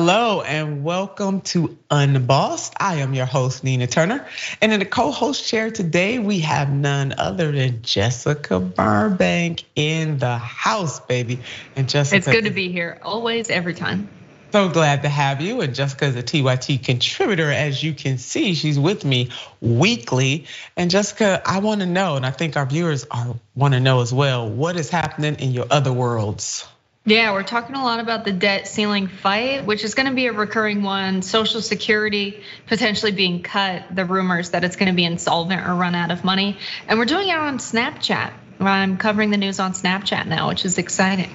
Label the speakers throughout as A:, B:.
A: Hello and welcome to Unbossed. I am your host, Nina Turner. And in the co host chair today, we have none other than Jessica Burbank in the house, baby.
B: And Jessica. It's good to be here, always, every time.
A: So glad to have you. And Jessica is a TYT contributor. As you can see, she's with me weekly. And Jessica, I want to know, and I think our viewers are want to know as well, what is happening in your other worlds?
B: Yeah, we're talking a lot about the debt ceiling fight, which is going to be a recurring one. Social Security potentially being cut, the rumors that it's going to be insolvent or run out of money. And we're doing it on Snapchat. I'm covering the news on Snapchat now, which is exciting.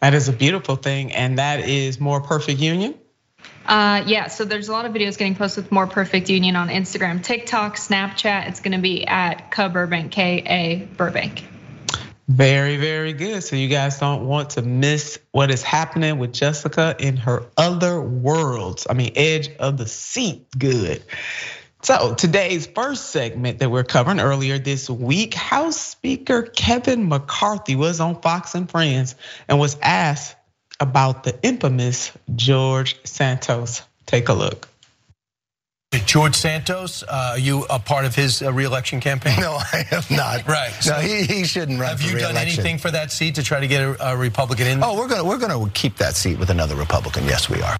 A: That is a beautiful thing. And that is More Perfect Union?
B: Uh, yeah, so there's a lot of videos getting posted with More Perfect Union on Instagram, TikTok, Snapchat. It's going to be at Ka Burbank, K A Burbank.
A: Very, very good. So you guys don't want to miss what is happening with Jessica in her other worlds. I mean, edge of the seat, good. So today's first segment that we're covering earlier this week, House Speaker Kevin McCarthy was on Fox and Friends and was asked about the infamous George Santos. Take a look.
C: George Santos, uh, are you a part of his uh, reelection campaign?
D: No, I am not.
C: Right.
D: So no, he, he shouldn't run
C: Have
D: you
C: done anything for that seat to try to get a, a Republican in?
D: Oh, we're gonna we're gonna keep that seat with another Republican. Yes, we are.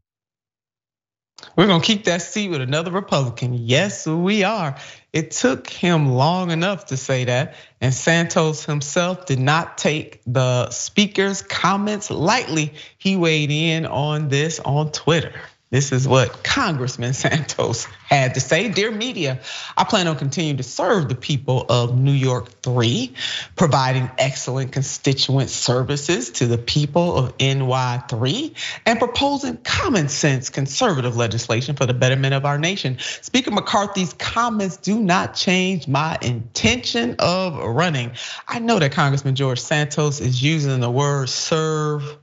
A: We're gonna keep that seat with another Republican. Yes, we are. It took him long enough to say that, and Santos himself did not take the speaker's comments lightly. He weighed in on this on Twitter. This is what Congressman Santos had to say. Dear media, I plan on continuing to serve the people of New York 3, providing excellent constituent services to the people of NY3, and proposing common sense conservative legislation for the betterment of our nation. Speaker McCarthy's comments do not change my intention of running. I know that Congressman George Santos is using the word serve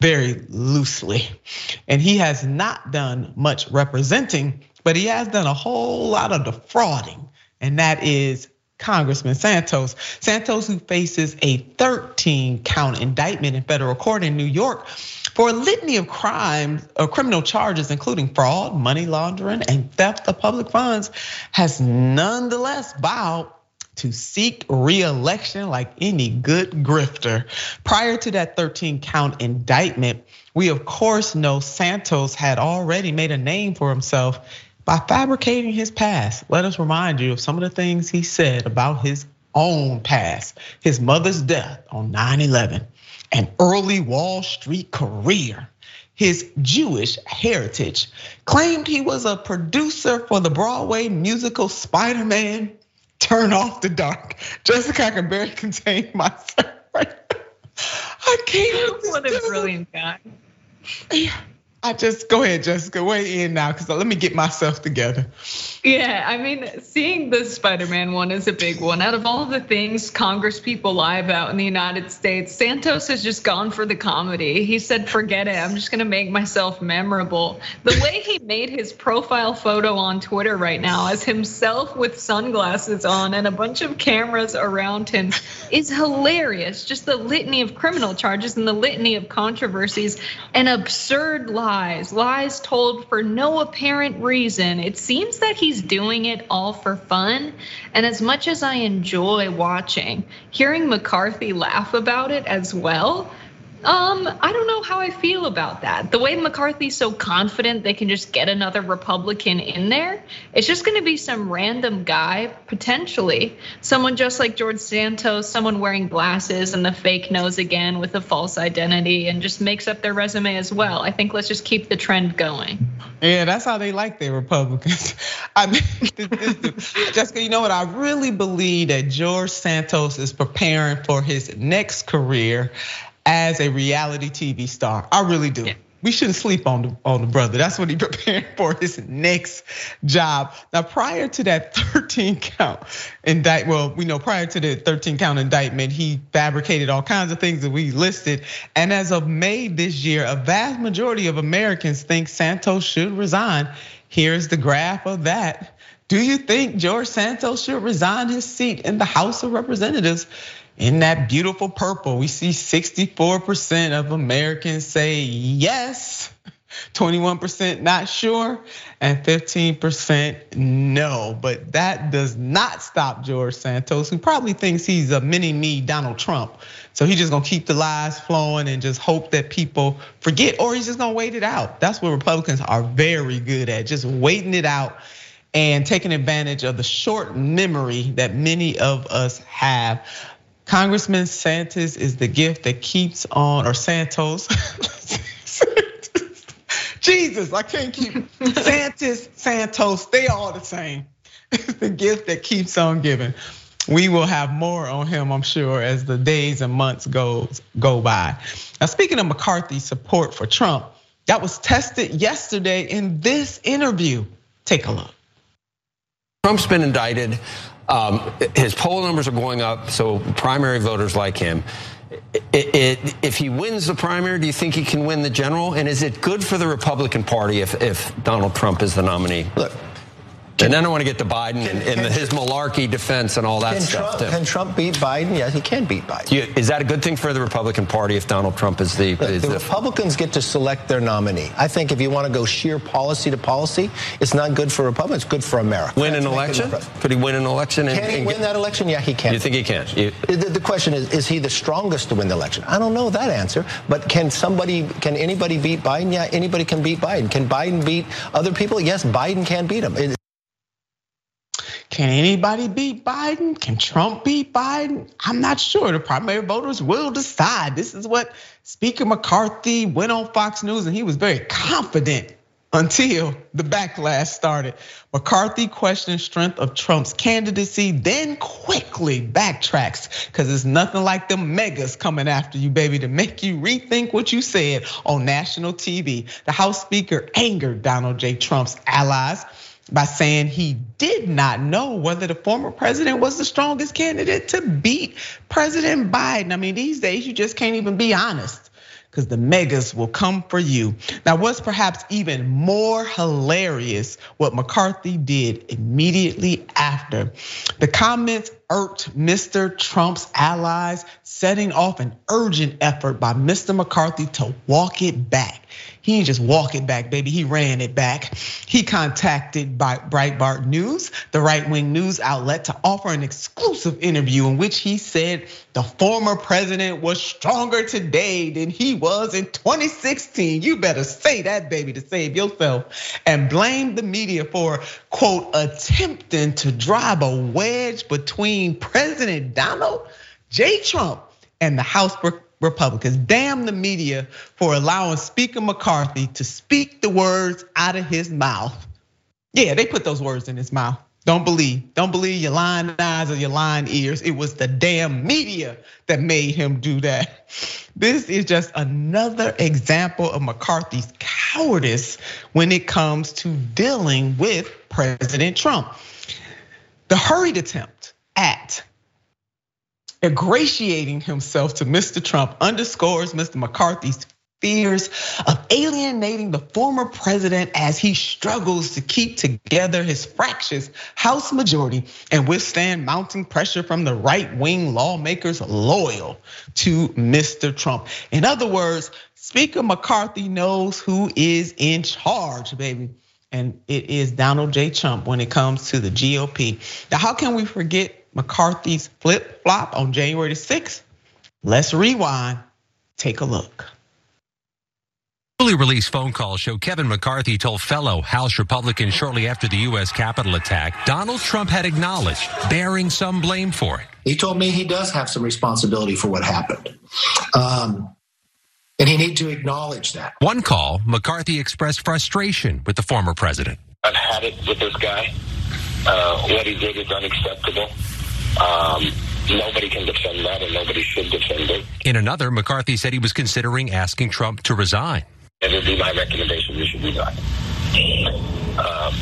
A: very loosely. And he has not done much representing, but he has done a whole lot of defrauding. And that is Congressman Santos. Santos, who faces a 13 count indictment in federal court in New York for a litany of crimes or criminal charges, including fraud, money laundering, and theft of public funds, has nonetheless vowed to seek re-election like any good grifter. Prior to that 13 count indictment, we of course know Santos had already made a name for himself by fabricating his past. Let us remind you of some of the things he said about his own past, his mother's death on 9/11, an early Wall Street career, his Jewish heritage, claimed he was a producer for the Broadway musical Spider-Man turn off the dark. Jessica I can barely contain myself right I can't.
B: What a brilliant guy.
A: Yeah. I just go ahead, Jessica, weigh in now because let me get myself together.
B: Yeah, I mean, seeing the Spider-Man one is a big one. Out of all the things Congress people lie about in the United States, Santos has just gone for the comedy. He said, "Forget it. I'm just gonna make myself memorable." The way he made his profile photo on Twitter right now as himself with sunglasses on and a bunch of cameras around him is hilarious. Just the litany of criminal charges and the litany of controversies and absurd lies lies, lies told for no apparent reason. It seems that he's doing it all for fun. And as much as I enjoy watching, hearing McCarthy laugh about it as well um, I don't know how I feel about that. The way McCarthy's so confident they can just get another Republican in there, it's just gonna be some random guy, potentially. Someone just like George Santos, someone wearing glasses and the fake nose again with a false identity and just makes up their resume as well. I think let's just keep the trend going.
A: Yeah, that's how they like their Republicans. I mean, Jessica, you know what? I really believe that George Santos is preparing for his next career as a reality TV star. I really do. Yeah. We shouldn't sleep on the on the brother. That's what he preparing for his next job. Now, prior to that 13 count indictment, well, we know prior to the 13 count indictment, he fabricated all kinds of things that we listed. And as of May this year, a vast majority of Americans think Santos should resign. Here's the graph of that. Do you think George Santos should resign his seat in the House of Representatives? In that beautiful purple, we see 64% of Americans say yes. 21% not sure, and 15% no. But that does not stop George Santos, who probably thinks he's a mini me Donald Trump. So he's just gonna keep the lies flowing and just hope that people forget, or he's just gonna wait it out. That's what Republicans are very good at, just waiting it out and taking advantage of the short memory that many of us have. Congressman Santos is the gift that keeps on, or Santos. Jesus, I can't keep Santos, Santos, they all the same. It's the gift that keeps on giving. We will have more on him, I'm sure, as the days and months goes go by. Now, speaking of McCarthy's support for Trump, that was tested yesterday in this interview. Take a look.
E: Trump's been indicted. Um, his poll numbers are going up, so primary voters like him. It, it, if he wins the primary, do you think he can win the general? And is it good for the Republican Party if, if Donald Trump is the nominee?
D: Look,
E: and then I want to get to Biden and, and his malarkey defense and all that
D: can
E: stuff.
D: Trump,
E: too.
D: can Trump beat Biden? Yes, he can beat Biden.
E: You- is that a good thing for the Republican Party if Donald Trump is the?
D: Look,
E: is
D: the
E: the-
D: Republicans get to select their nominee. I think if you want to go sheer policy to policy, it's not good for Republicans. It's good for America.
E: win an
D: Let's make it
E: election? Could he win an election? and-
D: Can he win that election? Yeah, he can.
E: You think he can? You-
D: The, the question is, is he the strongest to win the election? I don't know that answer, but can somebody, can anybody beat Biden? Yeah, anybody can beat Biden. Can Biden beat other people? Yes, Biden can beat him. It-
A: Can anybody beat Biden? Can Trump beat Biden? I'm not sure. The primary voters will decide. This is what Speaker McCarthy went on Fox News and he was very confident until the backlash started. McCarthy questioned strength of Trump's candidacy, then quickly backtracks because it's nothing like the MAGAs coming after you, baby, to make you rethink what you said on national TV. The House Speaker angered Donald J. Trump's allies by saying he did not know whether the former president was the strongest candidate to beat President Biden. I mean, these days you just can't even be honest because the MAGAs will come for you. Now, what's perhaps even more hilarious, what McCarthy did immediately after. The comments irked Mr. Trump's allies, setting off an urgent effort by Mr. McCarthy to walk it back. He didn't just walk it back, baby. He ran it back. He contacted Breitbart News, the right wing news outlet, to offer an exclusive interview in which he said the former president was stronger today than he was in 2016. You better say that, baby, to save yourself. And blame the media for, quote, attempting to drive a wedge between President Donald J. Trump and the House Republicans. Damn the media for allowing Speaker McCarthy to speak the words out of his mouth. Yeah, they put those words in his mouth. Don't believe, don't believe your lying eyes or your lying ears. It was the damn media that made him do that. This is just another example of McCarthy's cowardice when it comes to dealing with President Trump. The hurried attempt at ingratiating himself to Mr. Trump underscores Mr. McCarthy's fears of alienating the former president as he struggles to keep together his fractious House majority and withstand mounting pressure from the right wing lawmakers loyal to Mr. Trump. In other words, Speaker McCarthy knows who is in charge, baby. And it is Donald J. Trump when it comes to the GOP. Now, how can we forget McCarthy's flip flop on January the 6th? Let's rewind, take a look.
F: Newly released phone calls show Kevin McCarthy told fellow House Republicans shortly after the U.S. Capitol attack Donald Trump had acknowledged bearing some blame for it.
G: He told me he does have some responsibility for what happened. Um, and he need to acknowledge that.
F: One call, McCarthy expressed frustration with the former president.
H: I've had it with this guy. Uh, what he did is unacceptable. Um, nobody can defend that, and nobody should defend it.
F: In another, McCarthy said he was considering asking Trump to resign.
H: It would be my recommendation you should resign. Um,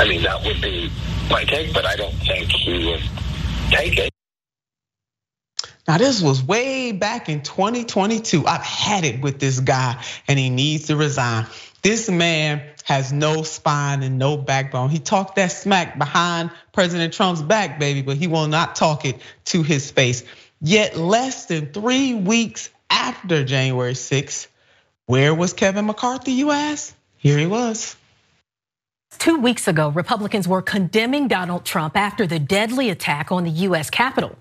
H: I mean, that would be my take, but I don't think he would take it.
A: Now, this was way back in 2022. I've had it with this guy, and he needs to resign. This man has no spine and no backbone. He talked that smack behind President Trump's back, baby, but he will not talk it to his face. Yet, less than three weeks after January 6th, Where was Kevin McCarthy, you ask? Here he was.
I: Two weeks ago, Republicans were condemning Donald Trump after the deadly attack on the US Capitol.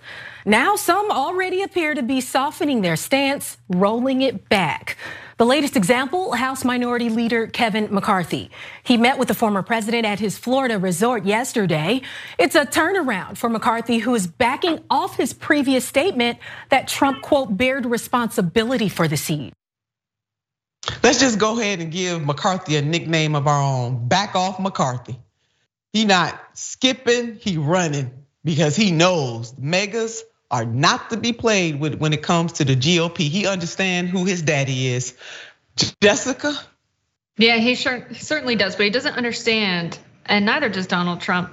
I: Now, some already appear to be softening their stance, rolling it back. The latest example House Minority Leader Kevin McCarthy. He met with the former president at his Florida resort yesterday. It's a turnaround for McCarthy, who is backing off his previous statement that Trump, quote, bared responsibility for the siege.
A: Let's just go ahead and give McCarthy a nickname of our own. Back off McCarthy. He not skipping, he running because he knows MAGAs are not to be played with when it comes to the GOP. He understands who his daddy is. Jessica?
B: Yeah, he sure certainly does, but he doesn't understand, and neither does Donald Trump.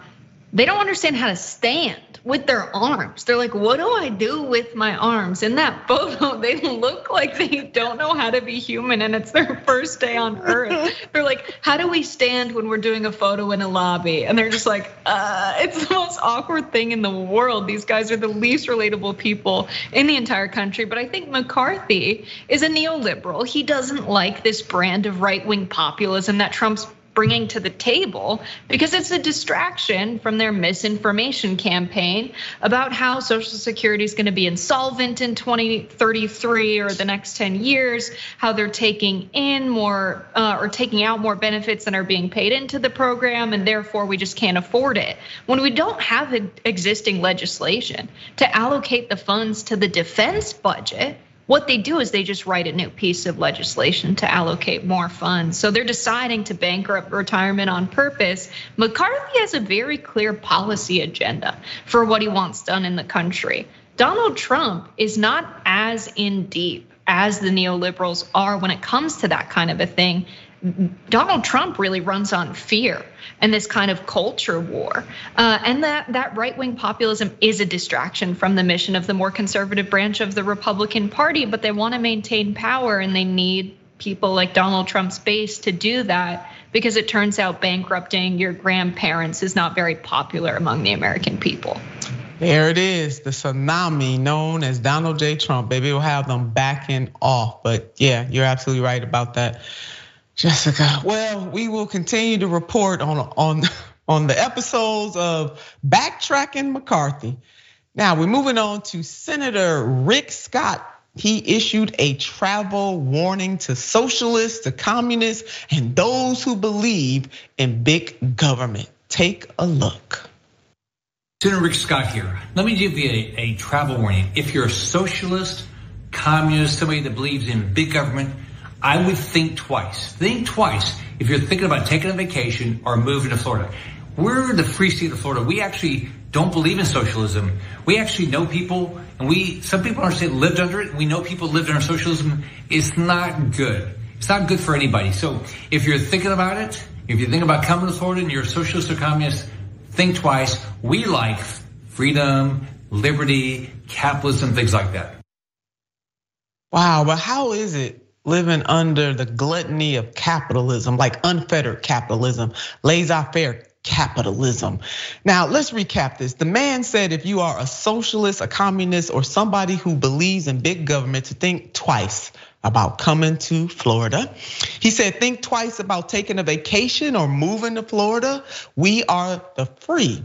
B: They don't understand how to stand with their arms. They're like, what do I do with my arms? In that photo, they look like they don't know how to be human and it's their first day on earth. they're like, how do we stand when we're doing a photo in a lobby? And they're just like, uh, it's the most awkward thing in the world. These guys are the least relatable people in the entire country. But I think McCarthy is a neoliberal. He doesn't like this brand of right wing populism that Trump's bringing to the table because it's a distraction from their misinformation campaign about how Social Security is going to be insolvent in 2033 or the next 10 years, how they're taking in more uh, or taking out more benefits than are being paid into the program, and therefore we just can't afford it. When we don't have existing legislation to allocate the funds to the defense budget, what they do is they just write a new piece of legislation to allocate more funds. So they're deciding to bankrupt retirement on purpose. McCarthy has a very clear policy agenda for what he wants done in the country. Donald Trump is not as in deep as the neoliberals are when it comes to that kind of a thing. Donald Trump really runs on fear and this kind of culture war. Uh, and that, that right wing populism is a distraction from the mission of the more conservative branch of the Republican Party, but they want to maintain power and they need people like Donald Trump's base to do that because it turns out bankrupting your grandparents is not very popular among the American people.
A: There it is, the tsunami known as Donald J. Trump. Baby, will have them backing off. But yeah, you're absolutely right about that. Jessica, well, we will continue to report on on on the episodes of backtracking McCarthy. Now we're moving on to Senator Rick Scott. He issued a travel warning to socialists, to communists, and those who believe in big government. Take a look.
J: Senator Rick Scott here. Let me give you a, a travel warning. If you're a socialist, communist, somebody that believes in big government, I would think twice. Think twice if you're thinking about taking a vacation or moving to Florida. We're the free state of Florida. We actually don't believe in socialism. We actually know people, and we some people state lived under it. We know people lived under socialism. It's not good. It's not good for anybody. So if you're thinking about it, if you're thinking about coming to Florida and you're a socialist or communist, think twice. We like freedom, liberty, capitalism, things like that.
A: Wow, but how is it living under the gluttony of capitalism, like unfettered capitalism, laissez faire capitalism. Now, let's recap this. The man said if you are a socialist, a communist, or somebody who believes in big government, to think twice about coming to Florida. He said, think twice about taking a vacation or moving to Florida. We are the free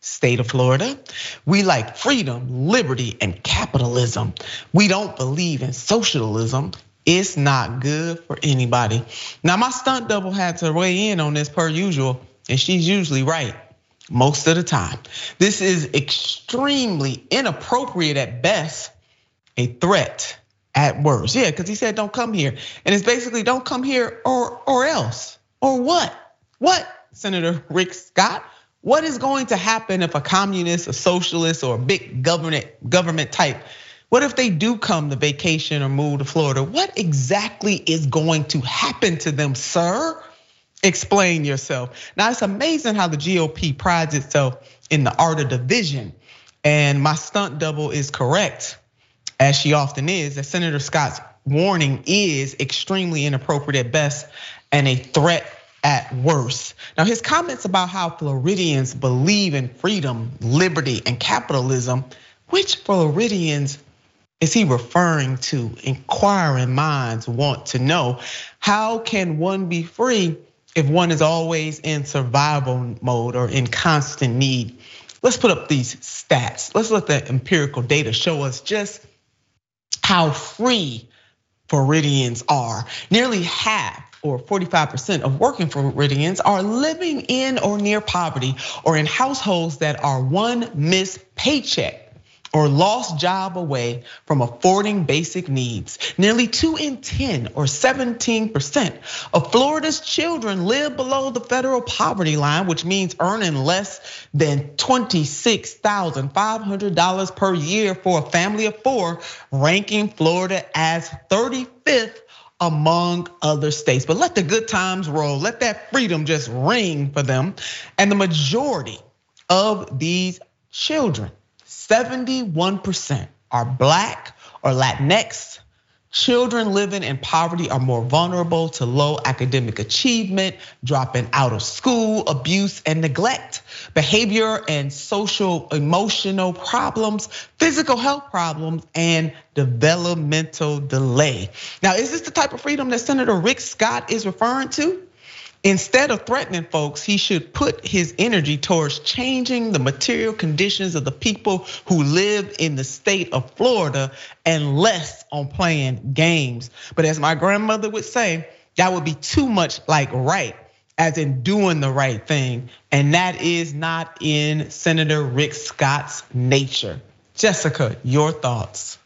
A: state of Florida. We like freedom, liberty, and capitalism. We don't believe in socialism. It's not good for anybody. Now, my stunt double had to weigh in on this per usual, and she's usually right most of the time. This is extremely inappropriate at best, a threat at worst. Yeah, because he said don't come here. And it's basically don't come here or or else. Or what? What, Senator Rick Scott? What is going to happen if a communist, a socialist, or a big government government type what if they do come to vacation or move to Florida? What exactly is going to happen to them, sir? Explain yourself. Now, it's amazing how the GOP prides itself in the art of division. And my stunt double is correct, as she often is, that Senator Scott's warning is extremely inappropriate at best and a threat at worst. Now, his comments about how Floridians believe in freedom, liberty, and capitalism, which Floridians is he referring to? Inquiring minds want to know how can one be free if one is always in survival mode or in constant need? Let's put up these stats. Let's let the empirical data show us just how free Floridians are. Nearly half or 45% of working Floridians are living in or near poverty or in households that are one missed paycheck or lost job away from affording basic needs. Nearly two in 10 or 17% of Florida's children live below the federal poverty line, which means earning less than $26,500 per year for a family of four, ranking Florida as 35th among other states. But let the good times roll. Let that freedom just ring for them. And the majority of these children 71% are black or Latinx. Children living in poverty are more vulnerable to low academic achievement, dropping out of school, abuse and neglect, behavior and social emotional problems, physical health problems, and developmental delay. Now, is this the type of freedom that Senator Rick Scott is referring to? Instead of threatening folks, he should put his energy towards changing the material conditions of the people who live in the state of Florida and less on playing games. But as my grandmother would say, that would be too much like right, as in doing the right thing. And that is not in Senator Rick Scott's nature. Jessica, your thoughts.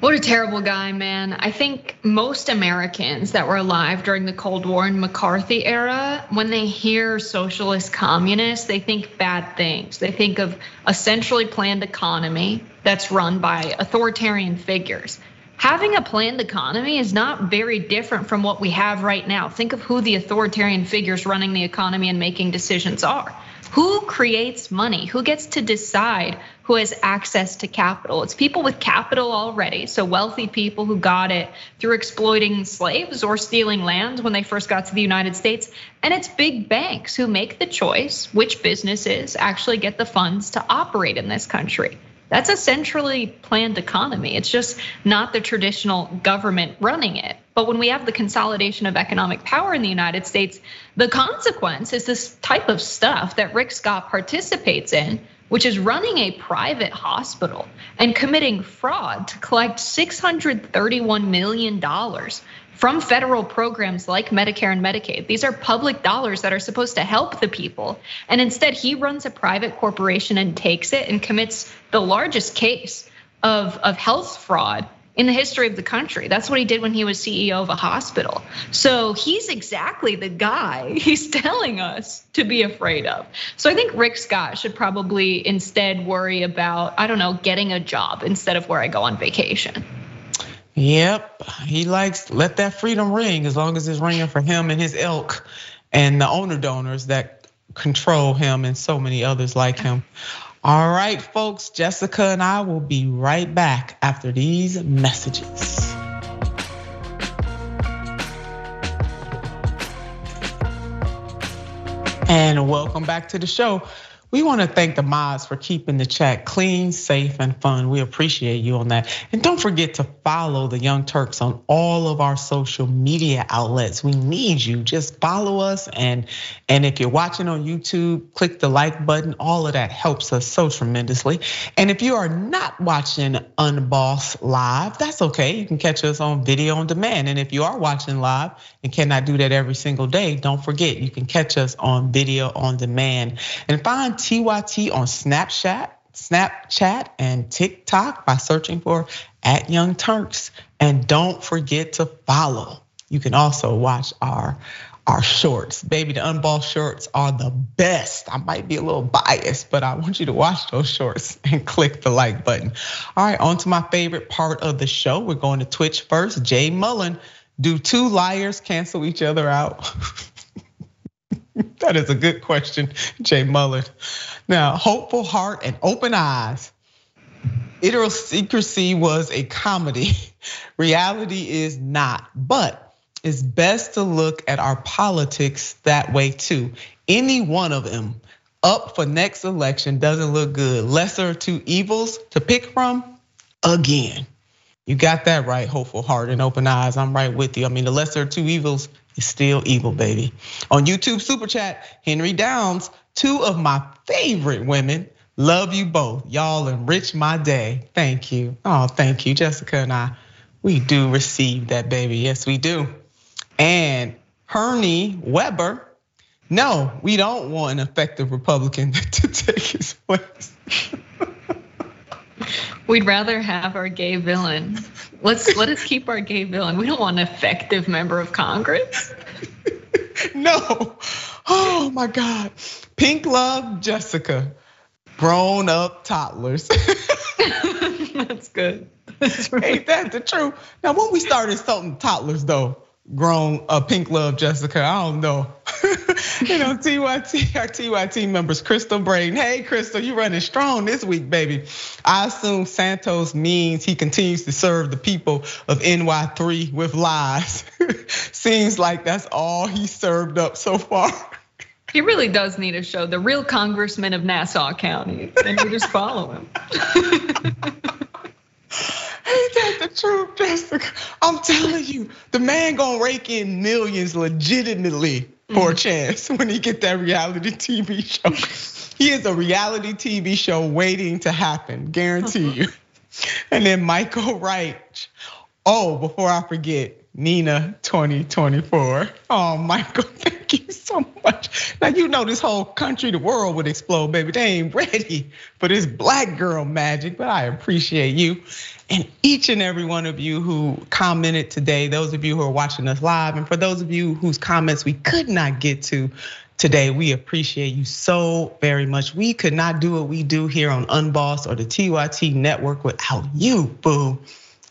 B: What a terrible guy, man. I think most Americans that were alive during the Cold War and McCarthy era, when they hear socialist communists, they think bad things. They think of a centrally planned economy that's run by authoritarian figures. Having a planned economy is not very different from what we have right now. Think of who the authoritarian figures running the economy and making decisions are. Who creates money? Who gets to decide who has access to capital? It's people with capital already. So wealthy people who got it through exploiting slaves or stealing land when they first got to the United States. And it's big banks who make the choice which businesses actually get the funds to operate in this country. That's a centrally planned economy. It's just not the traditional government running it. But when we have the consolidation of economic power in the United States, the consequence is this type of stuff that Rick Scott participates in, which is running a private hospital and committing fraud to collect $631 million from federal programs like Medicare and Medicaid. These are public dollars that are supposed to help the people. And instead, he runs a private corporation and takes it and commits the largest case of, of health fraud in the history of the country. That's what he did when he was CEO of a hospital. So he's exactly the guy he's telling us to be afraid of. So I think Rick Scott should probably instead worry about, I don't know, getting a job instead of where I go on vacation.
A: Yep, he likes let that freedom ring as long as it's ringing for him and his ilk and the owner donors that control him and so many others like him. All right, folks, Jessica and I will be right back after these messages. And welcome back to the show. We want to thank the mods for keeping the chat clean, safe, and fun. We appreciate you on that. And don't forget to follow the Young Turks on all of our social media outlets. We need you. Just follow us. And, and if you're watching on YouTube, click the like button. All of that helps us so tremendously. And if you are not watching Unbossed live, that's okay. You can catch us on video on demand. And if you are watching live and cannot do that every single day, don't forget you can catch us on video on demand. And find TYT on Snapchat, Snapchat and TikTok by searching for at Young Turks. And don't forget to follow. You can also watch our our shorts. Baby, the unball shorts are the best. I might be a little biased, but I want you to watch those shorts and click the like button. All right, on to my favorite part of the show. We're going to Twitch first. Jay Mullen, do two liars cancel each other out? that is a good question, Jay Mullen. Now, hopeful heart and open eyes. Idiocracy was a comedy. Reality is not, but it's best to look at our politics that way too. Any one of them up for next election doesn't look good. Lesser two evils to pick from again. You got that right, hopeful heart and open eyes. I'm right with you. I mean, the lesser two evils is still evil, baby. On YouTube Super Chat, Henry Downs, two of my favorite women. Love you both. Y'all enrich my day. Thank you. Oh, thank you, Jessica and I. We do receive that, baby. Yes, we do. And Hernie Weber, no, we don't want an effective Republican to take his place.
B: We'd rather have our gay villain. Let's let us keep our gay villain. We don't want an effective member of Congress.
A: no. Oh my God. Pink love Jessica. Grown up toddlers.
B: That's good. That's
A: right. Ain't that the truth? Now, when we started something toddlers though, grown a Pink Love Jessica. I don't know. you know, TYT, our TYT members, Crystal Braden. Hey, Crystal, you running strong this week, baby. I assume Santos means he continues to serve the people of NY3 with lies. Seems like that's all he served up so far.
B: He really does need a show, the real congressman of Nassau County, and you just follow him.
A: Ain't that the truth, Jessica? I'm telling you, the man gonna rake in millions legitimately for a mm. chance when he get that reality TV show. He is a reality TV show waiting to happen, guarantee you. And then Michael Wright. Oh, before I forget, Nina 2024. Oh, Michael, thank you so much. Now you know this whole country, the world would explode, baby. They ain't ready for this black girl magic, but I appreciate you and each and every one of you who commented today, those of you who are watching us live, and for those of you whose comments we could not get to today, we appreciate you so very much. We could not do what we do here on Unbossed or the TYT network without you, boo.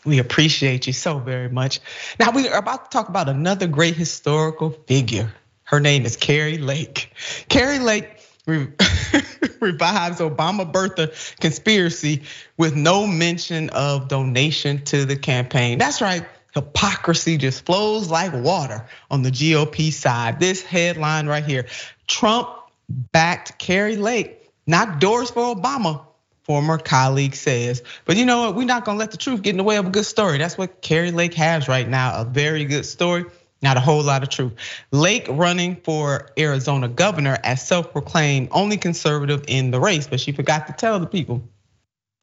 A: We appreciate you so very much. Now we are about to talk about another great historical figure. Her name is Kari Lake. Kari Lake revives Obama birther conspiracy with no mention of donation to the campaign. That's right. Hypocrisy just flows like water on the GOP side. This headline right here Trump backed Kari Lake, knocked doors for Obama, former colleague says. But you know what? We're not gonna let the truth get in the way of a good story. That's what Kari Lake has right now a very good story. Not a whole lot of truth. Lake running for Arizona governor as self-proclaimed only conservative in the race, but she forgot to tell the people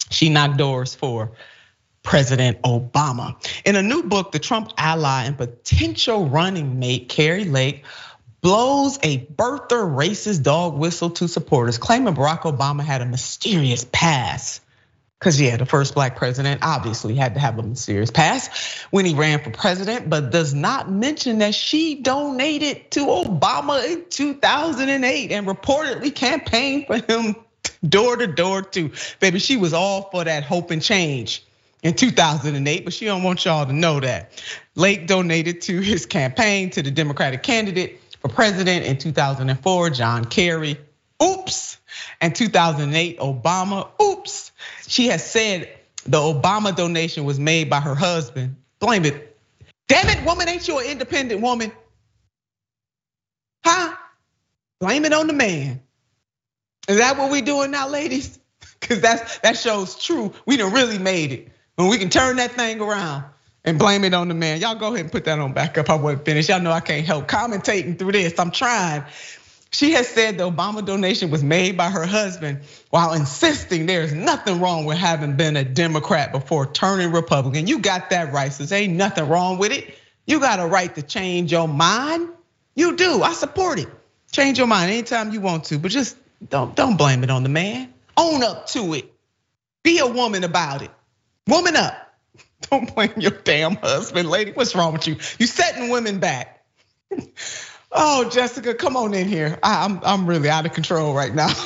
A: she knocked doors for President Obama. In a new book, the Trump ally and potential running mate, Kari Lake, blows a birther racist dog whistle to supporters, claiming Barack Obama had a mysterious past because yeah, the first black president obviously had to have a mysterious past when he ran for president, but does not mention that she donated to Obama in 2008 and reportedly campaigned for him door to door too. Baby, she was all for that hope and change in 2008, but she don't want y'all to know that. Lake donated to his campaign to the Democratic candidate for president in 2004, John Kerry. Oops. And 2008, Obama. Oops. She has said the Obama donation was made by her husband. Blame it. Damn it, woman, ain't you an independent woman? Huh? Blame it on the man. Is that what we doing now, ladies? Because that's that shows true. We done really made it. When we can turn that thing around and blame it on the man. Y'all go ahead and put that on back up. I wasn't finished. Y'all know I can't help commentating through this. I'm trying. She has said the Obama donation was made by her husband while insisting there's nothing wrong with having been a Democrat before turning Republican. You got that right, sis. Ain't nothing wrong with it. You got a right to change your mind. You do. I support it. Change your mind anytime you want to, but just don't don't blame it on the man. Own up to it. Be a woman about it. Woman up. Don't blame your damn husband, lady. What's wrong with you? You're setting women back. Oh, Jessica, come on in here. I'm I'm really out of control right now.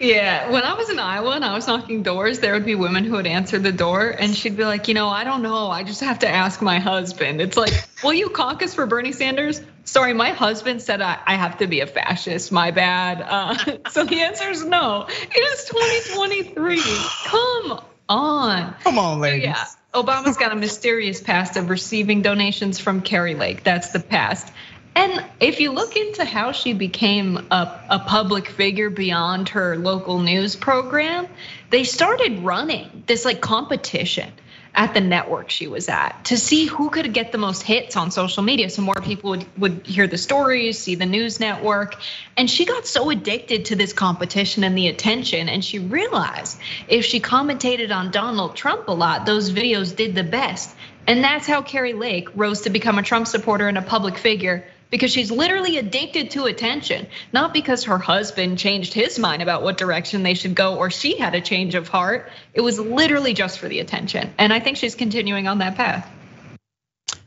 B: Yeah, when I was in Iowa and I was knocking doors, there would be women who would answer the door and she'd be like, you know, I don't know. I just have to ask my husband. It's like, will you caucus for Bernie Sanders? Sorry, my husband said I, I have to be a fascist. My bad. Uh, so the answer is no. It is 2023. Come on.
A: Come on, ladies. Yeah,
B: Obama's got a mysterious past of receiving donations from Kari Lake. That's the past. And if you look into how she became a, a, public figure beyond her local news program, they started running this like competition. at the network she was at to see who could get the most hits on social media so more people would, would hear the stories, see the news network. And she got so addicted to this competition and the attention. And she realized if she commentated on Donald Trump a lot, those videos did the best. And that's how Kari Lake rose to become a Trump supporter and a public figure because she's literally addicted to attention, not because her husband changed his mind about what direction they should go or she had a change of heart. It was literally just for the attention. And I think she's continuing on that path.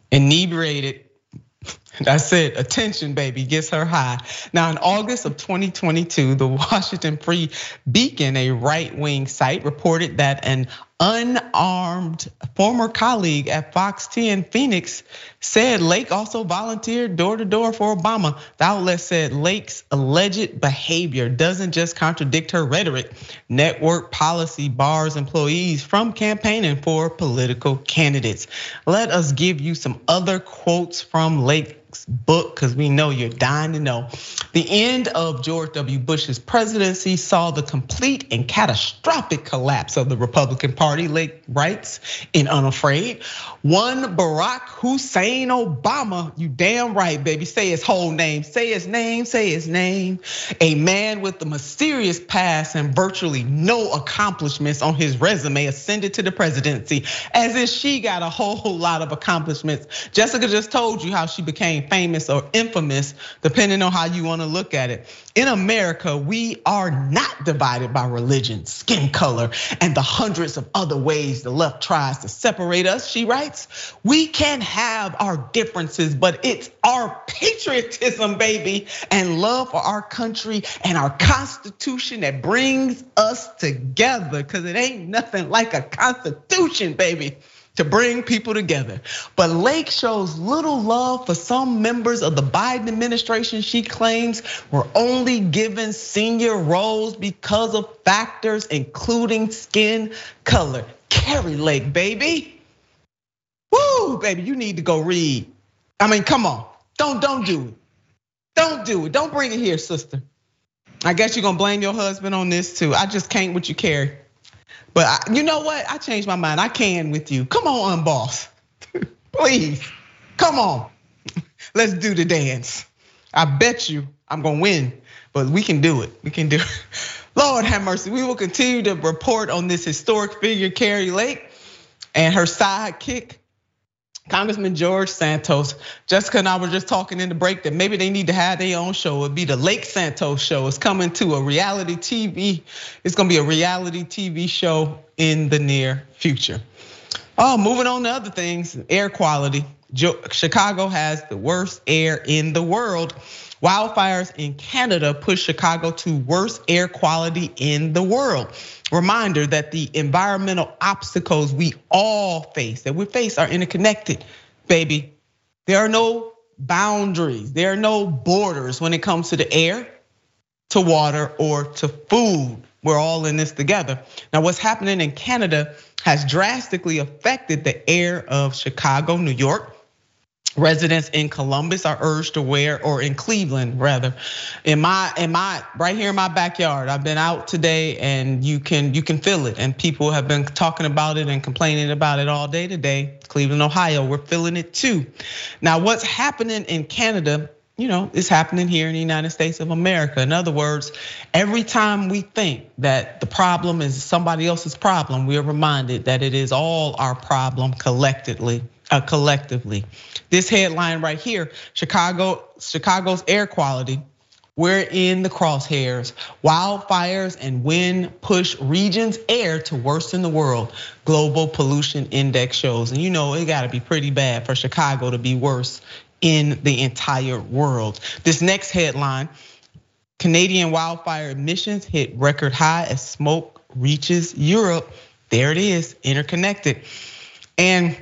A: Inebriated that's it. Attention, baby, gets her high. Now, in August of 2022, the Washington Free Beacon, a right wing site, reported that an unarmed former colleague at Fox 10 Phoenix said Lake also volunteered door to door for Obama. The outlet said Lake's alleged behavior doesn't just contradict her rhetoric. Network policy bars employees from campaigning for political candidates. Let us give you some other quotes from Lake book because we know you're dying to know. The end of George W. Bush's presidency saw the complete and catastrophic collapse of the Republican Party, Lake writes in Unafraid. One Barack Hussein Obama, you damn right, baby. Say his whole name, say his name, say his name. A man with a mysterious past and virtually no accomplishments on his resume ascended to the presidency as if she got a whole lot of accomplishments. Jessica just told you how she became famous or infamous, depending on how you want to look at it. In America, we are not divided by religion, skin color, and the hundreds of other ways the left tries to separate us, she writes. We can have our differences, but it's our patriotism, baby, and love for our country and our constitution that brings us together, because it ain't nothing like a constitution, baby to bring people together. But Lake shows little love for some members of the Biden administration she claims were only given senior roles because of factors including skin color. Kari Lake, baby. Woo, baby, you need to go read. I mean, come on. Don't don't do it. Don't do it. Don't bring it here, sister. I guess you're gonna blame your husband on this too. I just can't with you, Kari. But I, you know what? I changed my mind. I can with you. Come on, unboss. Please. Come on. Let's do the dance. I bet you I'm gonna win, but we can do it. We can do it. Lord have mercy. We will continue to report on this historic figure, Kari Lake, and her sidekick, Congressman George Santos, Jessica and I were just talking in the break that maybe they need to have their own show. It'd be the Lake Santos show. It's coming to a reality TV. It's gonna be a reality TV show in the near future. Oh, moving on to other things, air quality. Chicago has the worst air in the world. Wildfires in Canada push Chicago to worst air quality in the world. Reminder that the environmental obstacles we all face, that we face, are interconnected, baby. There are no boundaries, there are no borders when it comes to the air, to water, or to food. We're all in this together. Now, what's happening in Canada has drastically affected the air of Chicago, New York, Residents in Columbus are urged to wear, or in Cleveland rather, in my in my right here in my backyard. I've been out today, and you can you can feel it, and people have been talking about it and complaining about it all day today. Cleveland, Ohio, we're feeling it too. Now, what's happening in Canada? You know, is happening here in the United States of America. In other words, every time we think that the problem is somebody else's problem, we are reminded that it is all our problem collectively. Uh, collectively. This headline right here, Chicago, Chicago's air quality. We're in the crosshairs. Wildfires and wind push regions air to worst in the world. Global pollution index shows. And you know it gotta be pretty bad for Chicago to be worse in the entire world. This next headline, Canadian wildfire emissions hit record high as smoke reaches Europe. There it is, interconnected. And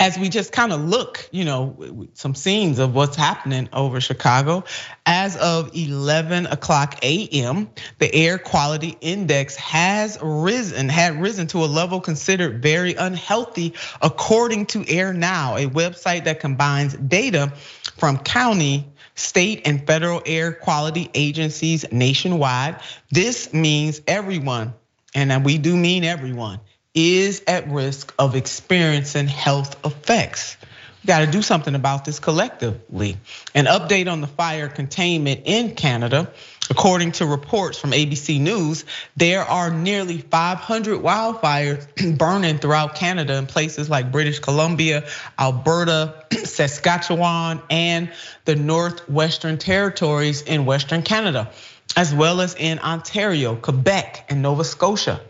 A: as we just kind of look, you know, some scenes of what's happening over Chicago, as of 11 o'clock AM, the air quality index has risen, had risen to a level considered very unhealthy, according to Air Now, a website that combines data from county, state, and federal air quality agencies nationwide. This means everyone, and uh, we do mean everyone is at risk of experiencing health effects. We got to do something about this collectively. An update on the fire containment in Canada. According to reports from ABC News, there are nearly 500 wildfires burning throughout Canada in places like British Columbia, Alberta, Saskatchewan, and the Northwestern Territories in Western Canada, as well as in Ontario, Quebec, and Nova Scotia.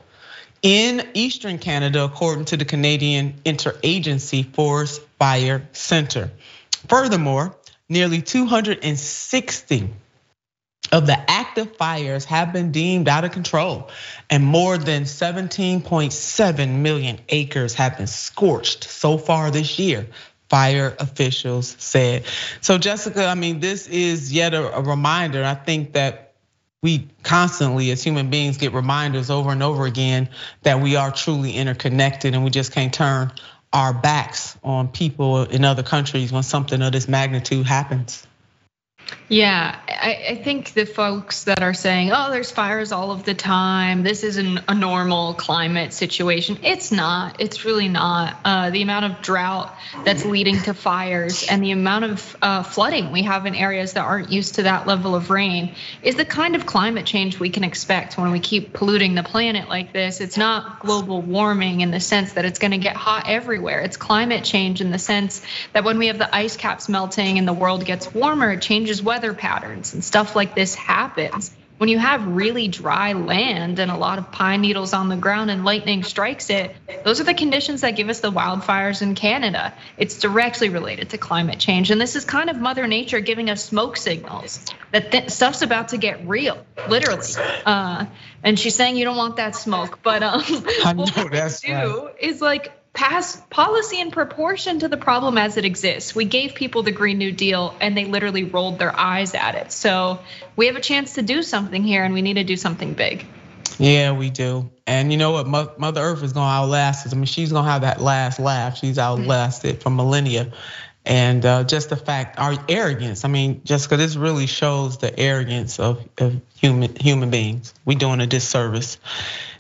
A: In Eastern Canada, according to the Canadian Interagency Forest Fire Center. Furthermore, nearly 260 of the active fires have been deemed out of control, and more than 17.7 million acres have been scorched so far this year. Fire officials said. So, Jessica, I mean, this is yet a, reminder. I think that we constantly, as human beings, get reminders over and over again that we are truly interconnected and we just can't turn our backs on people in other countries when something of this magnitude happens.
B: Yeah, I, think the folks that are saying, oh, there's fires all of the time, this isn't a normal climate situation. It's not. It's really not. Uh, the amount of drought that's leading to fires and the amount of uh, flooding we have in areas that aren't used to that level of rain is the kind of climate change we can expect when we keep polluting the planet like this. It's not global warming in the sense that it's going to get hot everywhere. It's climate change in the sense that when we have the ice caps melting and the world gets warmer, it changes weather patterns and stuff like this happens. When you have really dry land and a lot of pine needles on the ground and lightning strikes it, those are the conditions that give us the wildfires in Canada. It's directly related to climate change. And this is kind of Mother Nature giving us smoke signals that th- stuff's about to get real, literally. Uh, and she's saying you don't want that smoke. But um, what we do right. is like pass policy in proportion to the problem as it exists. We gave people the Green New Deal and they literally rolled their eyes at it. So we have a chance to do something here and we need to do something big.
A: Yeah, we do. And you know what? Mother Earth is gonna outlast us. I mean, she's gonna have that last laugh. She's outlasted for millennia. And uh, just the fact, our arrogance. I mean, Jessica, this really shows the arrogance of, of human human beings. We doing a disservice.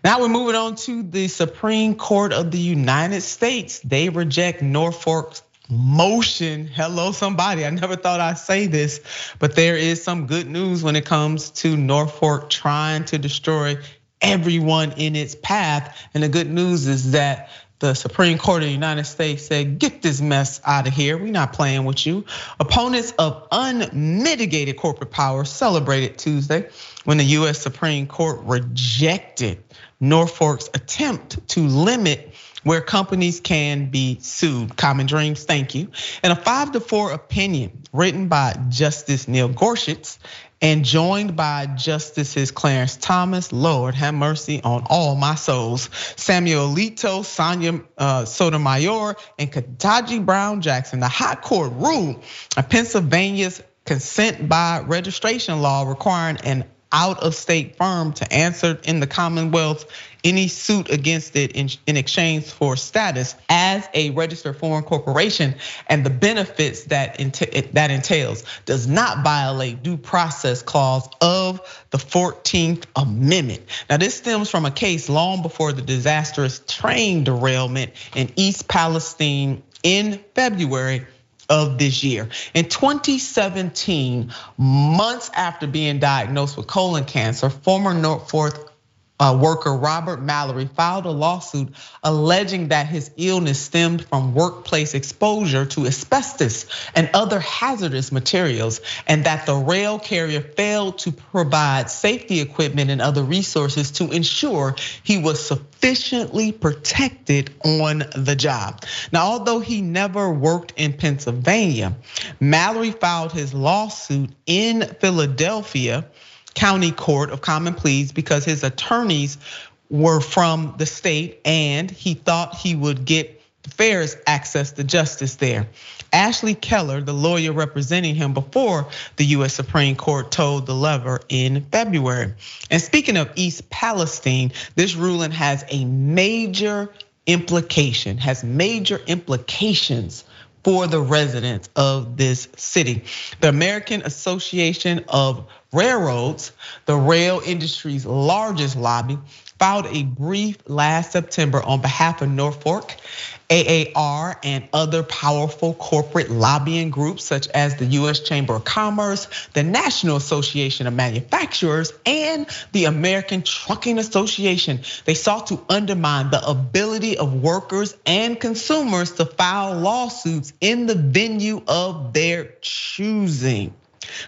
A: Now we're moving on to the Supreme Court of the United States. They reject Norfolk's motion. Hello, somebody. I never thought I'd say this, but there is some good news when it comes to Norfolk trying to destroy everyone in its path. And the good news is that the Supreme Court of the United States said, get this mess out of here. We're not playing with you. Opponents of unmitigated corporate power celebrated Tuesday when the US Supreme Court rejected Norfolk's attempt to limit where companies can be sued. Common Dreams, thank you. In a five to four opinion written by Justice Neil Gorsuch and joined by Justices Clarence Thomas, Lord have mercy on all my souls, Samuel Alito, Sonia uh, Sotomayor, and Ketanji Brown Jackson. The High Court ruled a Pennsylvania's consent by registration law requiring an out of state firm to answer in the Commonwealth any suit against it in, in, exchange for status as a registered foreign corporation and the benefits that that entails does not violate due process clause of the 14th amendment. Now this stems from a case long before the disastrous train derailment in east palestine in february of this year. In 2017, months after being diagnosed with colon cancer, former Norfolk Uh, worker Robert Mallory filed a lawsuit alleging that his illness stemmed from workplace exposure to asbestos and other hazardous materials, and that the rail carrier failed to provide safety equipment and other resources to ensure he was sufficiently protected on the job. Now, although he never worked in Pennsylvania, Mallory filed his lawsuit in Philadelphia county court of common pleas because his attorneys were from the state and he thought he would get fairest access to justice there. Ashley Keller, the lawyer representing him before the US Supreme Court, told the lever in February. And speaking of East Palestine, this ruling has a major implication, has major implications for the residents of this city. The American Association of Railroads, the rail industry's largest lobby, filed a brief last September on behalf of Norfolk AAR and other powerful corporate lobbying groups such as the US Chamber of Commerce, the National Association of Manufacturers, and the American Trucking Association. They sought to undermine the ability of workers and consumers to file lawsuits in the venue of their choosing.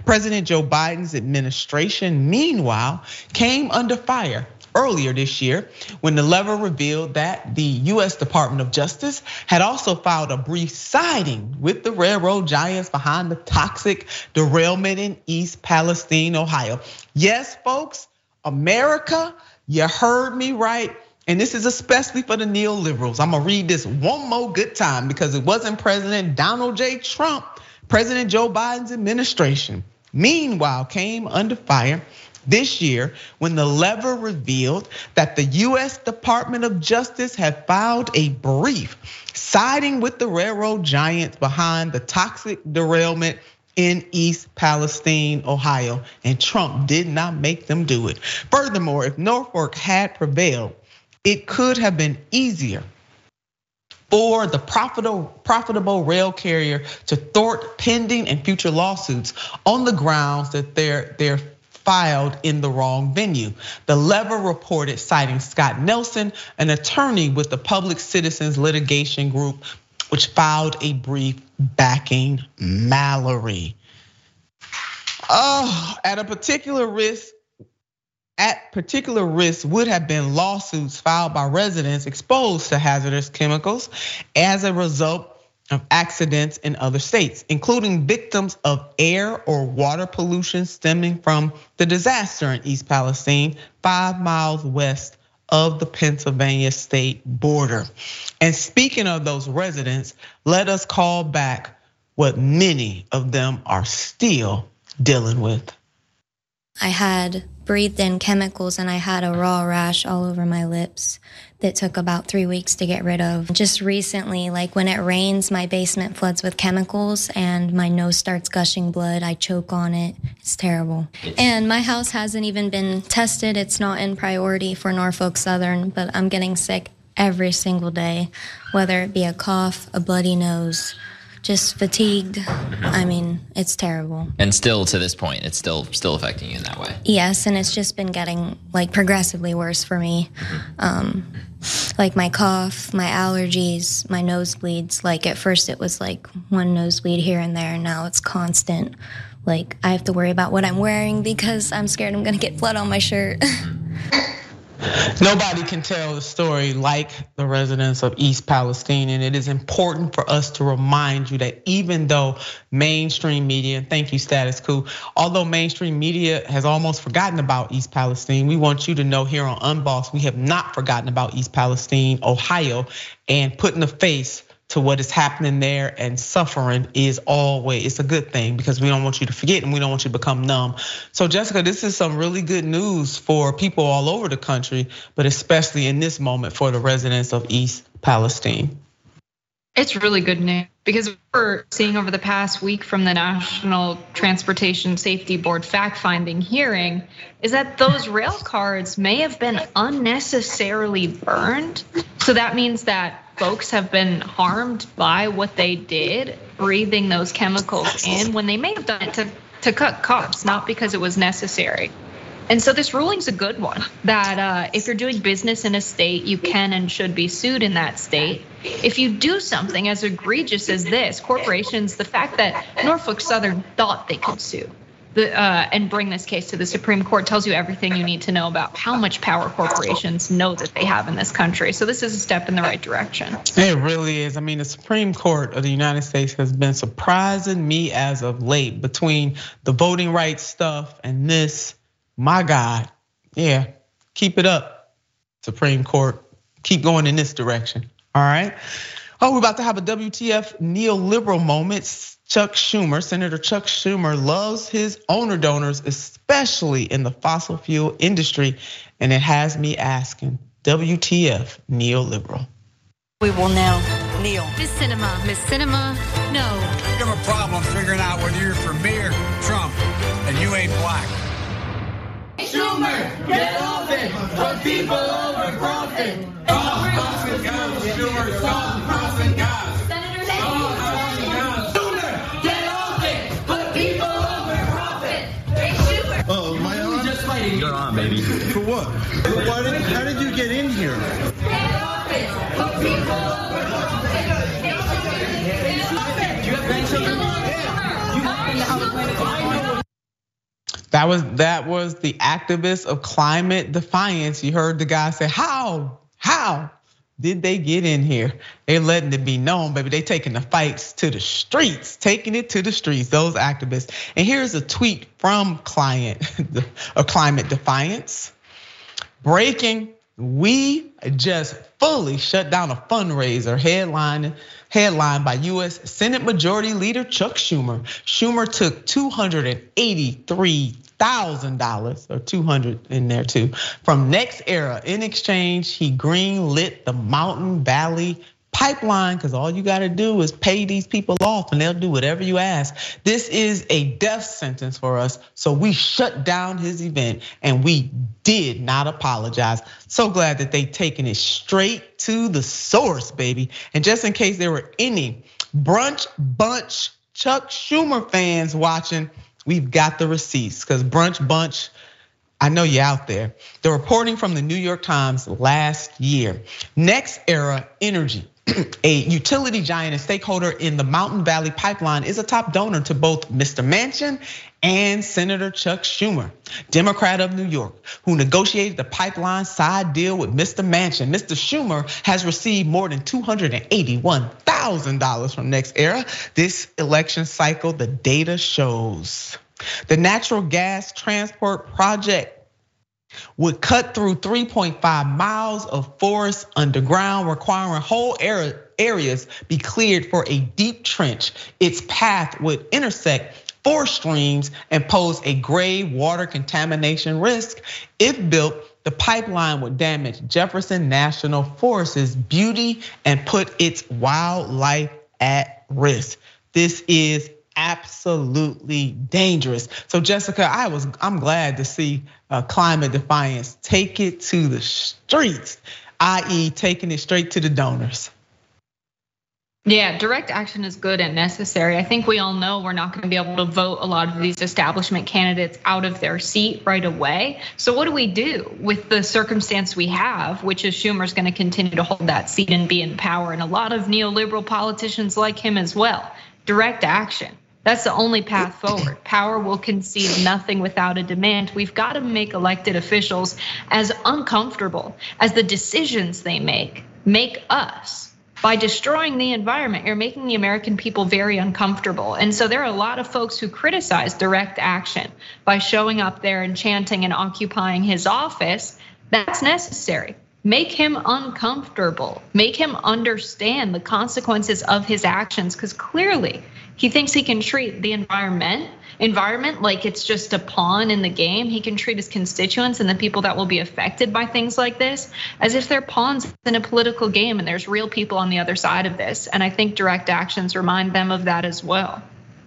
A: President Joe Biden's administration, meanwhile, came under fire earlier this year when the lever revealed that the US Department of Justice had also filed a brief siding with the railroad giants behind the toxic derailment in East Palestine, Ohio. Yes, folks, America, you heard me right. And this is especially for the neoliberals. I'm gonna read this one more good time because it wasn't President Donald J. Trump, President Joe Biden's administration. Meanwhile, came under fire this year when the lever revealed that the US Department of Justice had filed a brief siding with the railroad giants behind the toxic derailment in East Palestine, Ohio, and Trump did not make them do it. Furthermore, if Norfolk had prevailed, it could have been easier for the profitable, rail carrier to thwart pending and future lawsuits on the grounds that they're they're filed in the wrong venue. The lever reported citing Scott Nelson, an attorney with the Public Citizens Litigation Group, which filed a brief backing Mallory. Oh, at a particular risk, at particular risk would have been lawsuits filed by residents exposed to hazardous chemicals as a result of accidents in other states, including victims of air or water pollution stemming from the disaster in East Palestine, five miles west of the Pennsylvania state border. And speaking of those residents, let us call back what many of them are still dealing with.
K: I had breathed in chemicals and I had a raw rash all over my lips that took about three weeks to get rid of. Just recently, like when it rains, my basement floods with chemicals and my nose starts gushing blood. I choke on it. It's terrible. And my house hasn't even been tested. It's not in priority for Norfolk Southern, but I'm getting sick every single day, whether it be a cough, a bloody nose just fatigued. I mean, it's terrible.
L: And still to this point, it's still still affecting you in that way.
K: Yes, and it's just been getting like progressively worse for me. Mm-hmm. Um, like my cough, my allergies, my nosebleeds. Like at first it was like one nosebleed here and there, and now it's constant. Like I have to worry about what I'm wearing because I'm scared I'm gonna get blood on my shirt.
A: Nobody can tell the story like the residents of East Palestine. And it is important for us to remind you that even though mainstream media, thank you, Status Quo, although mainstream media has almost forgotten about East Palestine, we want you to know here on Unboss, we have not forgotten about East Palestine, Ohio, and putting a face to what is happening there and suffering is always it's a good thing because we don't want you to forget and we don't want you to become numb. So Jessica, this is some really good news for people all over the country, but especially in this moment for the residents of East Palestine.
B: It's really good news because we're seeing over the past week from the National Transportation Safety Board fact finding hearing is that those rail cars may have been unnecessarily burned. So that means that folks have been harmed by what they did, breathing those chemicals in when they may have done it to, to cut costs, not because it was necessary. And so this ruling's a good one that uh, if you're doing business in a state, you can and should be sued in that state. If you do something as egregious as this, corporations, the fact that Norfolk Southern thought they could sue the, uh, and bring this case to the Supreme Court tells you everything you need to know about how much power corporations know that they have in this country. So this is a step in the right direction.
A: It really is. I mean, the Supreme Court of the United States has been surprising me as of late between the voting rights stuff and this. My God, yeah, keep it up, Supreme Court. Keep going in this direction. All right. Oh, we're about to have a WTF neoliberal moment. Chuck Schumer, Senator Chuck Schumer loves his owner donors, especially in the fossil fuel industry. And it has me asking, WTF neoliberal?
M: We will now kneel.
N: Miss Sinema, Miss Sinema, no.
O: You have a problem figuring out whether you're for me or Trump, and you ain't black. Schumer, get off it. Put people over profit. Stop crossing guys, Schumer.
P: For what? Why did, how did you get in here?
O: Get off it. Put people over profit. Get off it. You have grandchildren? You have been to Howard Planet?
A: That was that was the activists of climate defiance. You heard the guy say, "How? How did they get in here?" They're letting it be known, baby. They taking the fights to the streets, taking it to the streets. Those activists. And here's a tweet from client of climate defiance. Breaking. We just fully shut down a fundraiser headline headlined by US Senate Majority Leader Chuck Schumer. Schumer took $283,000 or 200 in there too from NextEra. In exchange, he greenlit the Mountain Valley pipeline because all you got to do is pay these people off and they'll do whatever you ask. This is a death sentence for us. So we shut down his event and we did not apologize. So glad that they taken it straight to the source, baby. And just in case there were any brunch bunch Chuck Schumer fans watching, we've got the receipts because brunch bunch I know you're out there. The reporting from the New York Times last year. NextEra Energy, a utility giant and stakeholder in the Mountain Valley Pipeline, is a top donor to both Mr. Manchin and Senator Chuck Schumer, Democrat of New York, who negotiated the pipeline side deal with Mr. Manchin. Mr. Schumer has received more than $281,000 from NextEra this election cycle, the data shows. The natural gas transport project would cut through 3.5 miles of forest underground, requiring whole areas be cleared for a deep trench. Its path would intersect four streams and pose a grave water contamination risk. If built, the pipeline would damage Jefferson National Forest's beauty and put its wildlife at risk. This is absolutely dangerous. So Jessica, I was I'm glad to see uh, climate defiance take it to the streets, i.e., taking it straight to the donors.
B: Yeah, direct action is good and necessary. I think we all know we're not going to be able to vote a lot of these establishment candidates out of their seat right away. So, what do we do with the circumstance we have, which is Schumer's going to continue to hold that seat and be in power, and a lot of neoliberal politicians like him as well? Direct action. That's the only path forward. Power will concede nothing without a demand. We've got to make elected officials as uncomfortable as the decisions they make make us. By destroying the environment, you're making the American people very uncomfortable. And so there are a lot of folks who criticize direct action by showing up there and chanting and occupying his office. That's necessary. Make him uncomfortable, make him understand the consequences of his actions, because clearly he thinks he can treat the environment environment like it's just a pawn in the game. He can treat his constituents and the people that will be affected by things like this as if they're pawns in a political game and there's real people on the other side of this. And I think direct actions remind them of that as well.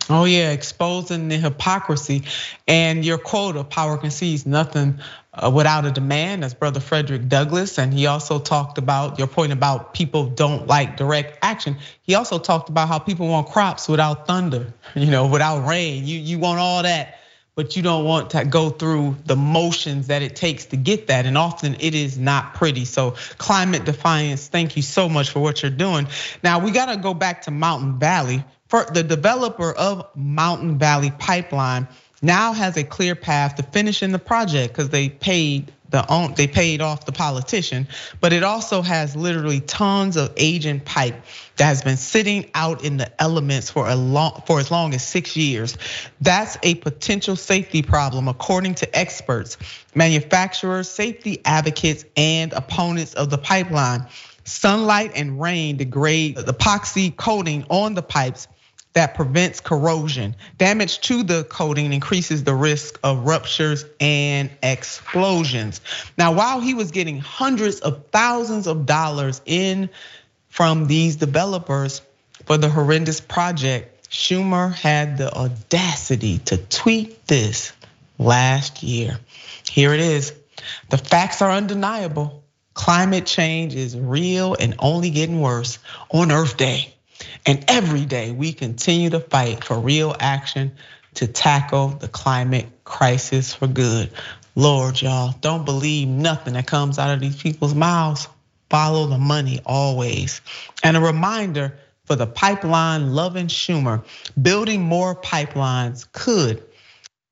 A: Oh yeah, exposing the hypocrisy and your quote of power concedes nothing Uh, without a demand. as Brother Frederick Douglass, and he also talked about your point about people don't like direct action. He also talked about how people want crops without thunder, you know, without rain. You you want all that, but you don't want to go through the motions that it takes to get that, and often it is not pretty. So climate defiance. Thank you so much for what you're doing. Now we got to go back to Mountain Valley for the developer of Mountain Valley Pipeline now has a clear path to finishing the project because they paid the they paid off the politician, but it also has literally tons of aging pipe that has been sitting out in the elements for a long for as long as 6 years. That's a potential safety problem according to experts, manufacturers, safety advocates and opponents of the pipeline. Sunlight and rain degrade the epoxy coating on the pipes that prevents corrosion. Damage to the coating increases the risk of ruptures and explosions. Now, while he was getting hundreds of thousands of dollars in from these developers for the horrendous project, Schumer had the audacity to tweet this last year. Here it is. The facts are undeniable. Climate change is real and only getting worse on Earth Day. And every day we continue to fight for real action to tackle the climate crisis for good. Lord, y'all, don't believe nothing that comes out of these people's mouths. Follow the money always. And a reminder for the pipeline loving Schumer, building more pipelines could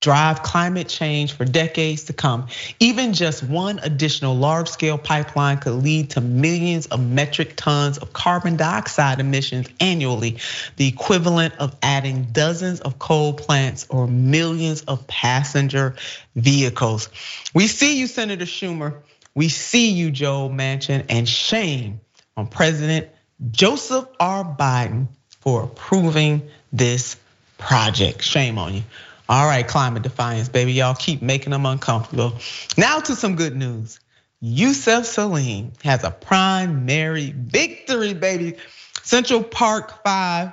A: drive climate change for decades to come. Even just one additional large scale pipeline could lead to millions of metric tons of carbon dioxide emissions annually, the equivalent of adding dozens of coal plants or millions of passenger vehicles. We see you, Senator Schumer. We see you, Joe Manchin, and shame on President Joseph R. Biden for approving this project. Shame on you. All right, climate defiance, baby. Y'all keep making them uncomfortable. Now to some good news. Yusef Salaam has a primary victory, baby. Central Park 5,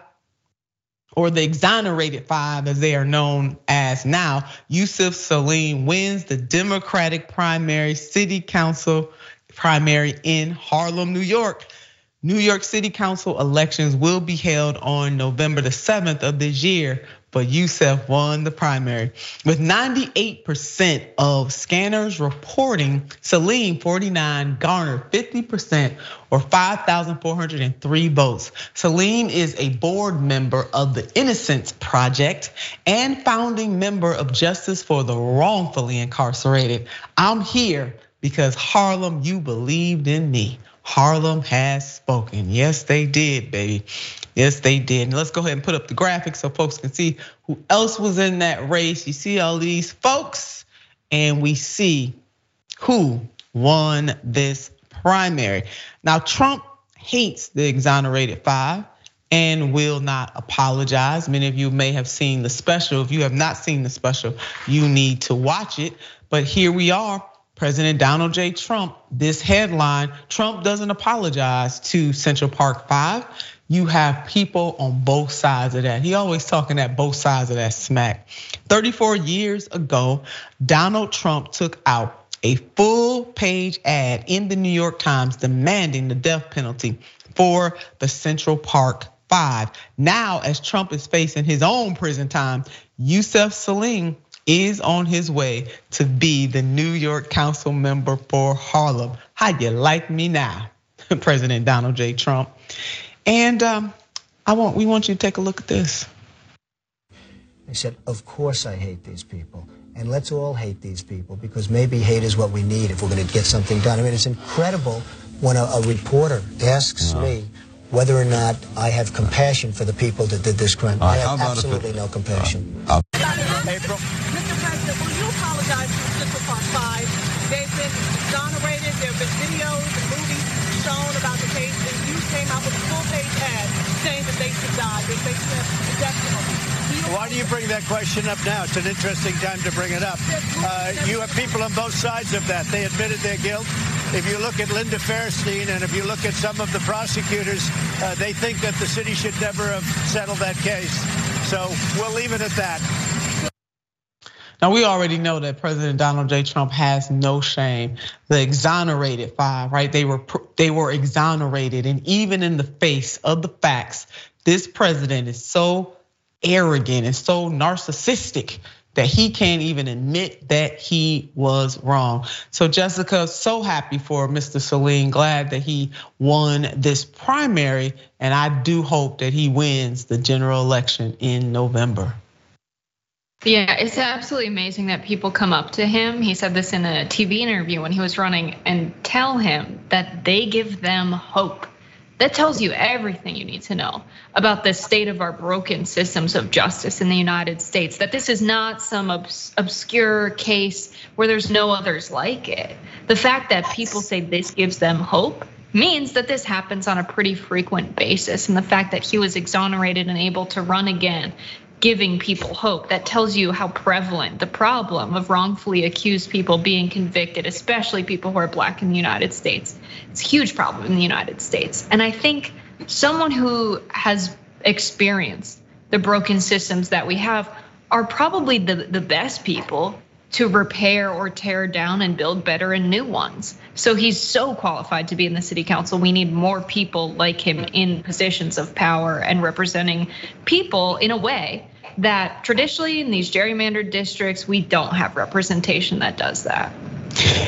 A: or the exonerated five as they are known as now, Yusef Salaam wins the Democratic primary city council primary in Harlem, New York. New York City Council elections will be held on November the 7th of this year, but Yusef won the primary. With 98% of scanners reporting Salaam 49 garnered 50% or 5,403 votes. Salaam is a board member of the Innocence Project and founding member of Justice for the Wrongfully Incarcerated. I'm here because Harlem, you believed in me. Harlem has spoken. Yes, they did, baby. Yes, they did. And let's go ahead and put up the graphic so folks can see who else was in that race. You see all these folks, and we see who won this primary. Now, Trump hates the exonerated five and will not apologize. Many of you may have seen the special. If you have not seen the special, you need to watch it. But here we are President Donald J. Trump, this headline Trump doesn't apologize to Central Park 5. You have people on both sides of that. He always talking at both sides of that smack. 34 years ago, Donald Trump took out a full page ad in the New York Times demanding the death penalty for the Central Park Five. Now, as Trump is facing his own prison time, Yusef Salaam is on his way to be the New York Council member for Harlem. How you like me now, President Donald J. Trump? And um, I want we want you to take a look at this.
Q: I said, of course I hate these people. And let's all hate these people because maybe hate is what we need if we're going to get something done. I mean, it's incredible when a, a reporter asks uh-huh. me whether or not I have compassion for the people that did this crime. I have absolutely no compassion. Uh, uh,
P: bring that question up now? It's an interesting time to bring it up. Uh, you have people on both sides of that. They admitted their guilt. If you look at Linda Fairstein and if you look at some of the prosecutors, uh, they think that the city should never have settled that case. So we'll leave it at that.
A: Now we already know that President Donald J. Trump has no shame. The exonerated five, right? They were they were exonerated, and even in the face of the facts, this president is so arrogant and so narcissistic that he can't even admit that he was wrong. So Jessica, so happy for Mr. Salaam, glad that he won this primary, and I do hope that he wins the general election in November.
B: Yeah, it's absolutely amazing that people come up to him. He said this in a TV interview when he was running and tell him that they give them hope. That tells you everything you need to know about the state of our broken systems of justice in the United States. That this is not some obs- obscure case where there's no others like it. The fact that people say this gives them hope means that this happens on a pretty frequent basis. And the fact that he was exonerated and able to run again giving people hope. That tells you how prevalent the problem of wrongfully accused people being convicted, especially people who are black in the United States. It's a huge problem in the United States. And I think someone who has experienced the broken systems that we have are probably the, the best people to repair or tear down and build better and new ones. So he's so qualified to be in the city council. We need more people like him in positions of power and representing people in a way that traditionally in these gerrymandered districts, we don't have representation that does that.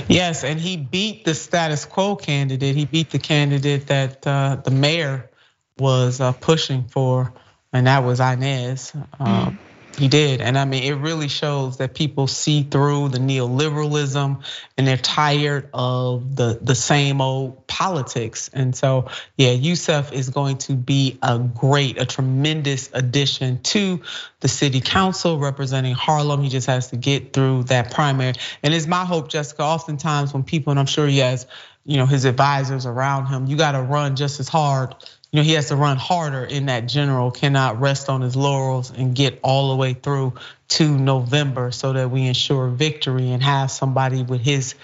A: Yes, and he beat the status quo candidate. He beat the candidate that uh, the mayor was uh, pushing for, and that was Inez. Mm. He did. And I mean, it really shows that people see through the neoliberalism and they're tired of the, the same old politics. And so, yeah, Yusef is going to be a great, a tremendous addition to the city council representing Harlem. He just has to get through that primary. And it's my hope, Jessica, oftentimes when people, and I'm sure he has, you know, his advisors around him, you got to run just as hard you know, he has to run harder in that general, cannot rest on his laurels and get all the way through to November so that we ensure victory and have somebody with his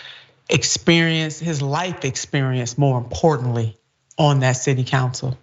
A: experience, his life experience, more importantly, on that city council.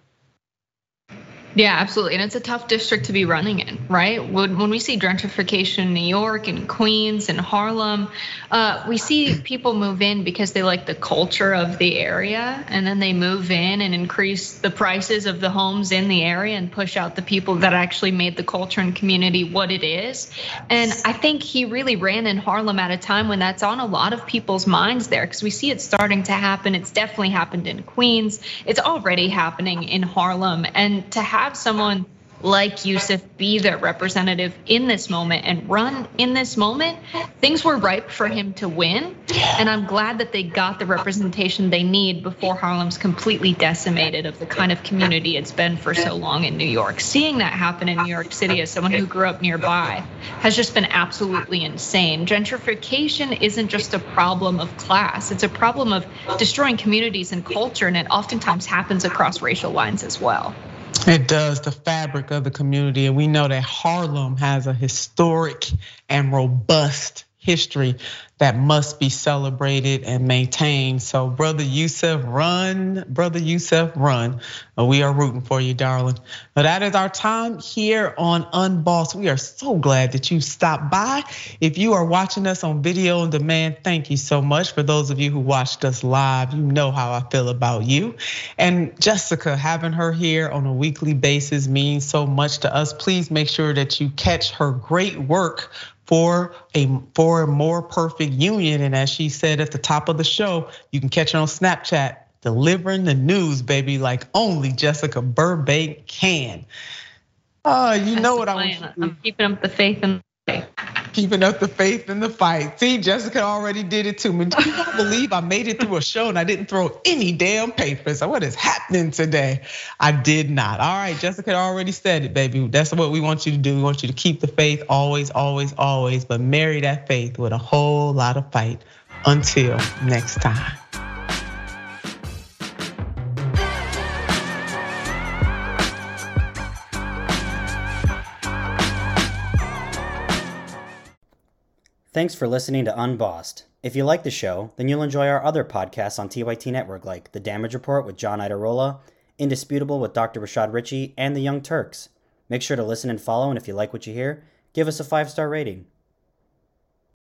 B: Yeah, absolutely. And it's a tough district to be running in, right? When, we see gentrification in New York and Queens and Harlem, uh, we see people move in because they like the culture of the area. And then they move in and increase the prices of the homes in the area and push out the people that actually made the culture and community what it is. And I think he really ran in Harlem at a time when that's on a lot of people's minds there because we see it starting to happen. It's definitely happened in Queens, it's already happening in Harlem. And to have have someone like Yusef be their representative in this moment and run in this moment, things were ripe for him to win. And I'm glad that they got the representation they need before Harlem's completely decimated of the kind of community it's been for so long in New York. Seeing that happen in New York City as someone who grew up nearby has just been absolutely insane. Gentrification isn't just a problem of class, it's a problem of destroying communities and culture, and it oftentimes happens across racial lines as well.
A: It does the fabric of the community. And we know that Harlem has a historic and robust history that must be celebrated and maintained. So, brother Yusef, run, brother Yusef, run. We are rooting for you, darling. But that is our time here on Unbossed. We are so glad that you stopped by. If you are watching us on video on demand, thank you so much. For those of you who watched us live, you know how I feel about you. And Jessica, having her here on a weekly basis means so much to us. Please make sure that you catch her great work for a for a more perfect union. And as she said at the top of the show, you can catch her on Snapchat, delivering the news, baby, like only Jessica Burbank can. Oh, you That's know what I
B: want. I'm keeping up the faith and
A: keeping up the faith in the fight. See, Jessica already did it to me. Do you believe I made it through a show and I didn't throw any damn papers? So what is happening today? I did not. All right, Jessica already said it, baby. That's what we want you to do. We want you to keep the faith always, always, always, but marry that faith with a whole lot of fight. Until next time.
R: Thanks for listening to Unbossed. If you like the show, then you'll enjoy our other podcasts on TYT Network like The Damage Report with John Iadarola, Indisputable with Dr. Rashad Ritchie, and The Young Turks. Make sure to listen and follow, and if you like what you hear, give us a five star rating.